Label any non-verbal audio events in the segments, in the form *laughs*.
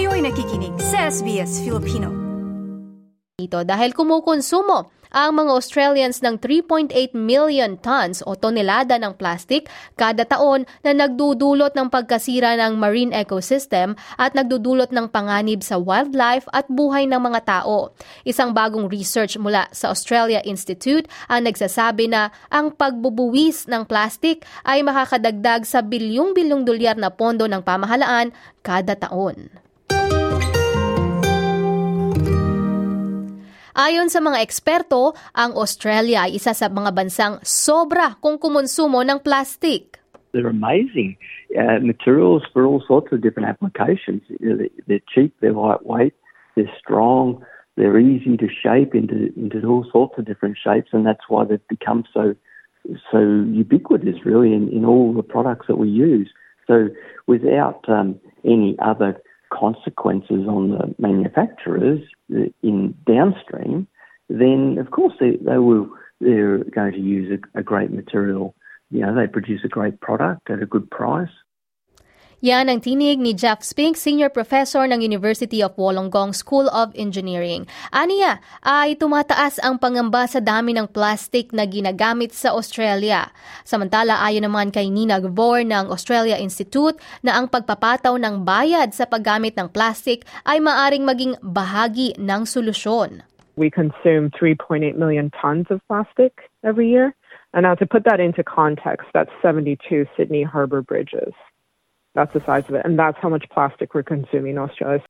Kayo'y nakikinig sa SBS Filipino. Ito dahil kumukonsumo ang mga Australians ng 3.8 million tons o tonelada ng plastic kada taon na nagdudulot ng pagkasira ng marine ecosystem at nagdudulot ng panganib sa wildlife at buhay ng mga tao. Isang bagong research mula sa Australia Institute ang nagsasabi na ang pagbubuwis ng plastic ay makakadagdag sa bilyong-bilyong dolyar na pondo ng pamahalaan kada taon. Ayon sa mga eksperto, ang Australia ay isa sa mga bansang sobra kung kumonsumo ng plastic. They're amazing uh, materials for all sorts of different applications. They're cheap, they're lightweight, they're strong, they're easy to shape into into all sorts of different shapes, and that's why they've become so so ubiquitous, really, in, in all the products that we use. So, without um, any other consequences on the manufacturers in downstream, then of course they, they will they're going to use a, a great material. You know, they produce a great product at a good price. Yan ang tinig ni Jeff Spink, Senior Professor ng University of Wollongong School of Engineering. Aniya ay tumataas ang pangamba sa dami ng plastic na ginagamit sa Australia. Samantala ayon naman kay Nina Gvor ng Australia Institute na ang pagpapataw ng bayad sa paggamit ng plastic ay maaring maging bahagi ng solusyon. We consume 3.8 million tons of plastic every year. And now to put that into context, that's 72 Sydney Harbour bridges. That's the size of it. And that's how much plastic we're consuming in Australia.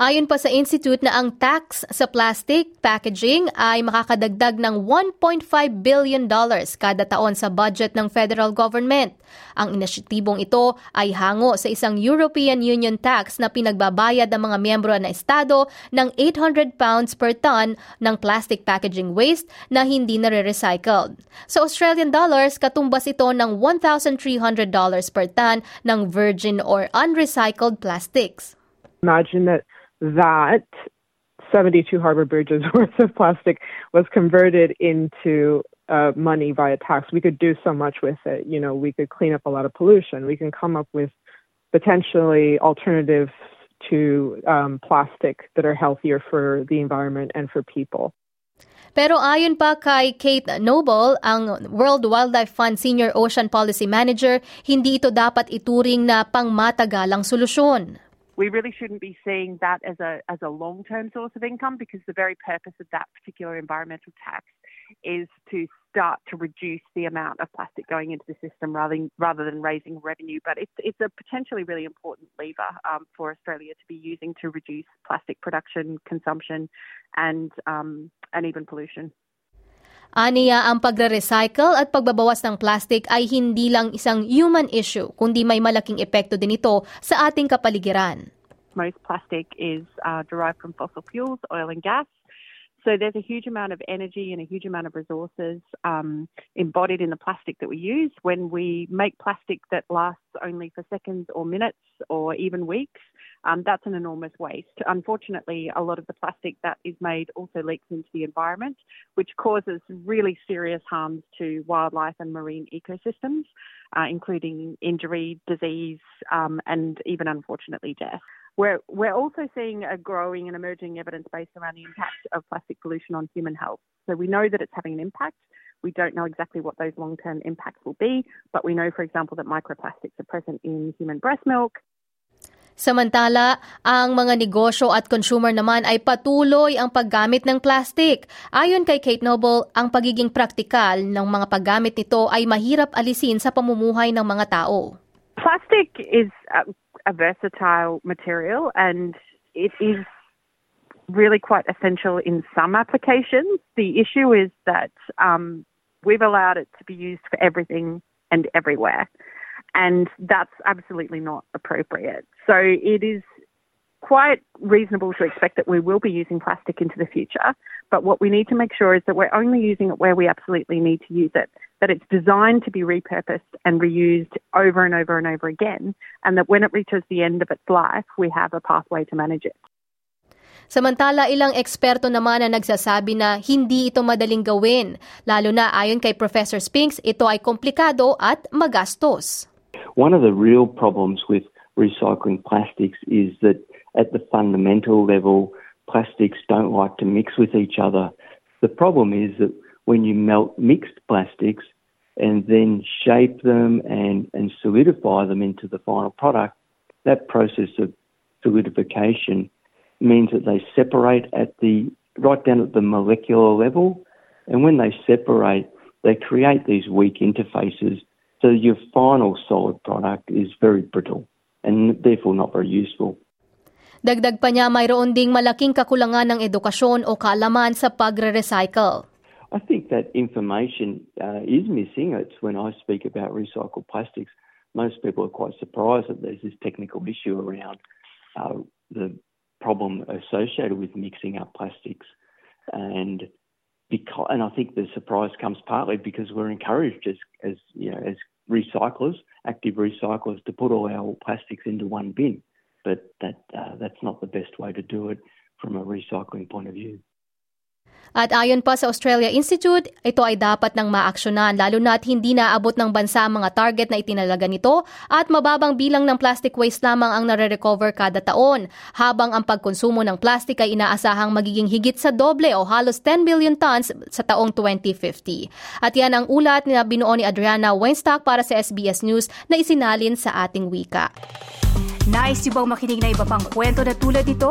Ayon pa sa Institute na ang tax sa plastic packaging ay makakadagdag ng 1.5 billion dollars kada taon sa budget ng federal government. Ang inisyatibong ito ay hango sa isang European Union tax na pinagbabayad ng mga miyembro ng estado ng 800 pounds per ton ng plastic packaging waste na hindi nare-recycled. Sa Australian dollars, katumbas ito ng 1,300 dollars per ton ng virgin or unrecycled plastics. Imagine that that 72 harbor bridges *laughs* worth of plastic was converted into uh, money via tax. We could do so much with it. You know, we could clean up a lot of pollution. We can come up with potentially alternatives to um, plastic that are healthier for the environment and for people. Pero ayon pa kay Kate Noble, ang World Wildlife Fund Senior Ocean Policy Manager, hindi ito dapat ituring na pangmatagalang solusyon. We really shouldn't be seeing that as a as a long term source of income because the very purpose of that particular environmental tax is to start to reduce the amount of plastic going into the system rather than, rather than raising revenue. But it's it's a potentially really important lever um, for Australia to be using to reduce plastic production, consumption, and um, and even pollution. Aniya ang pagre-recycle at pagbabawas ng plastic ay hindi lang isang human issue, kundi may malaking epekto din ito sa ating kapaligiran. Most plastic is uh, derived from fossil fuels, oil and gas. So there's a huge amount of energy and a huge amount of resources um, embodied in the plastic that we use. When we make plastic that lasts only for seconds or minutes or even weeks, um, that's an enormous waste. Unfortunately, a lot of the plastic that is made also leaks into the environment, which causes really serious harms to wildlife and marine ecosystems, uh, including injury, disease, um, and even unfortunately death. We're, we're also seeing a growing and emerging evidence base around the impact of plastic pollution on human health. So we know that it's having an impact. We don't know exactly what those long term impacts will be, but we know, for example, that microplastics are present in human breast milk, Samantala, ang mga negosyo at consumer naman ay patuloy ang paggamit ng plastic. Ayon kay Kate Noble, ang pagiging praktikal ng mga paggamit nito ay mahirap alisin sa pamumuhay ng mga tao. Plastic is a, a versatile material and it is really quite essential in some applications. The issue is that um, we've allowed it to be used for everything and everywhere. And that's absolutely not appropriate. So it is quite reasonable to expect that we will be using plastic into the future. But what we need to make sure is that we're only using it where we absolutely need to use it, that it's designed to be repurposed and reused over and over and over again, and that when it reaches the end of its life, we have a pathway to manage it. Samantala, ilang eksperto naman na nagsasabi na hindi ito madaling gawin. Lalo na ayon kay Professor Spinks, ito ay komplikado at magastos. One of the real problems with recycling plastics is that at the fundamental level, plastics don't like to mix with each other. The problem is that when you melt mixed plastics and then shape them and, and solidify them into the final product, that process of solidification means that they separate at the right down at the molecular level. And when they separate, they create these weak interfaces. So your final solid product is very brittle and therefore not very useful. Dagdag pa niya mayroon ding malaking kakulangan ng edukasyon o kaalaman sa pagre-recycle. I think that information uh, is missing. It's when I speak about recycled plastics, most people are quite surprised that there's this technical issue around uh, the problem associated with mixing up plastics. And because, and I think the surprise comes partly because we're encouraged as, as you know, as recyclers, active recyclers, to put all our plastics into one bin. but that uh, that's not the best way to do it from a recycling point of view. At ayon pa sa Australia Institute, ito ay dapat nang maaksyonan lalo na at hindi naabot ng bansa ang mga target na itinalaga nito at mababang bilang ng plastic waste lamang ang nare-recover kada taon, habang ang pagkonsumo ng plastic ay inaasahang magiging higit sa doble o halos 10 billion tons sa taong 2050. At yan ang ulat na binuo ni Adriana Weinstock para sa SBS News na isinalin sa ating wika. Nice yung bang makinig na iba pang kwento na tulad ito?